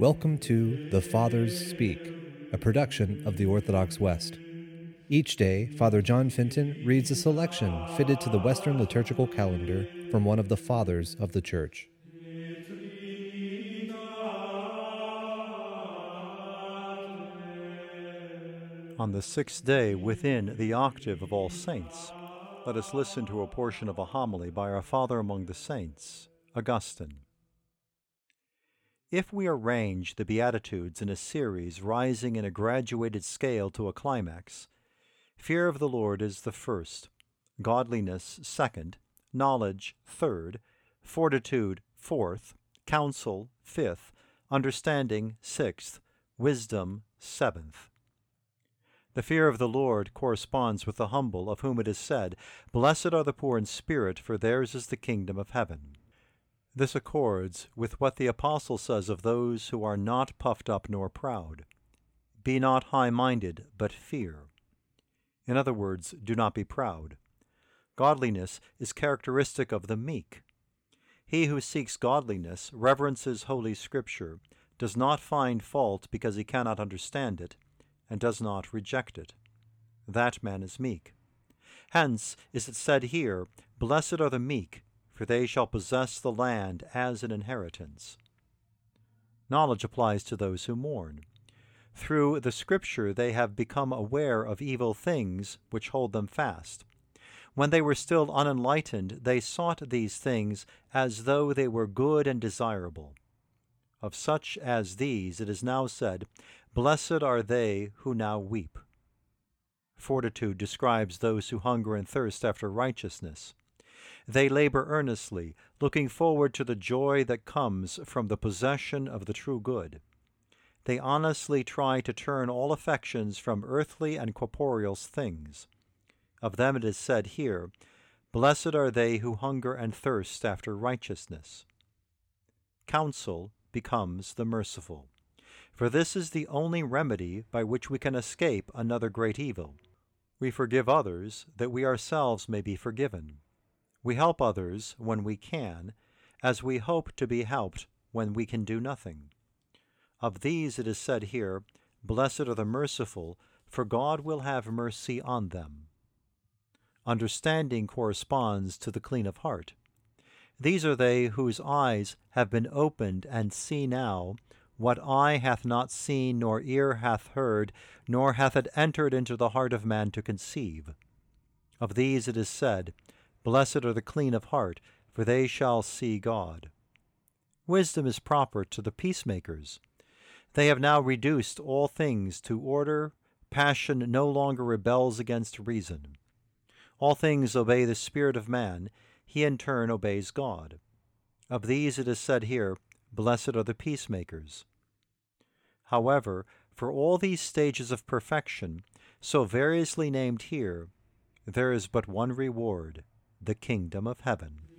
Welcome to The Fathers Speak, a production of the Orthodox West. Each day, Father John Fenton reads a selection fitted to the Western liturgical calendar from one of the Fathers of the Church. On the sixth day within the octave of all saints, let us listen to a portion of a homily by our Father among the saints, Augustine. If we arrange the Beatitudes in a series rising in a graduated scale to a climax, fear of the Lord is the first, godliness second, knowledge third, fortitude fourth, counsel fifth, understanding sixth, wisdom seventh. The fear of the Lord corresponds with the humble, of whom it is said, Blessed are the poor in spirit, for theirs is the kingdom of heaven. This accords with what the Apostle says of those who are not puffed up nor proud. Be not high minded, but fear. In other words, do not be proud. Godliness is characteristic of the meek. He who seeks godliness, reverences Holy Scripture, does not find fault because he cannot understand it, and does not reject it. That man is meek. Hence is it said here, Blessed are the meek, for they shall possess the land as an inheritance. Knowledge applies to those who mourn. Through the Scripture they have become aware of evil things which hold them fast. When they were still unenlightened, they sought these things as though they were good and desirable. Of such as these it is now said, Blessed are they who now weep. Fortitude describes those who hunger and thirst after righteousness. They labor earnestly, looking forward to the joy that comes from the possession of the true good. They honestly try to turn all affections from earthly and corporeal things. Of them it is said here, Blessed are they who hunger and thirst after righteousness. Counsel becomes the merciful, for this is the only remedy by which we can escape another great evil. We forgive others that we ourselves may be forgiven. We help others when we can, as we hope to be helped when we can do nothing. Of these it is said here, Blessed are the merciful, for God will have mercy on them. Understanding corresponds to the clean of heart. These are they whose eyes have been opened and see now what eye hath not seen, nor ear hath heard, nor hath it entered into the heart of man to conceive. Of these it is said, Blessed are the clean of heart, for they shall see God. Wisdom is proper to the peacemakers. They have now reduced all things to order. Passion no longer rebels against reason. All things obey the spirit of man. He in turn obeys God. Of these it is said here, Blessed are the peacemakers. However, for all these stages of perfection, so variously named here, there is but one reward the kingdom of heaven.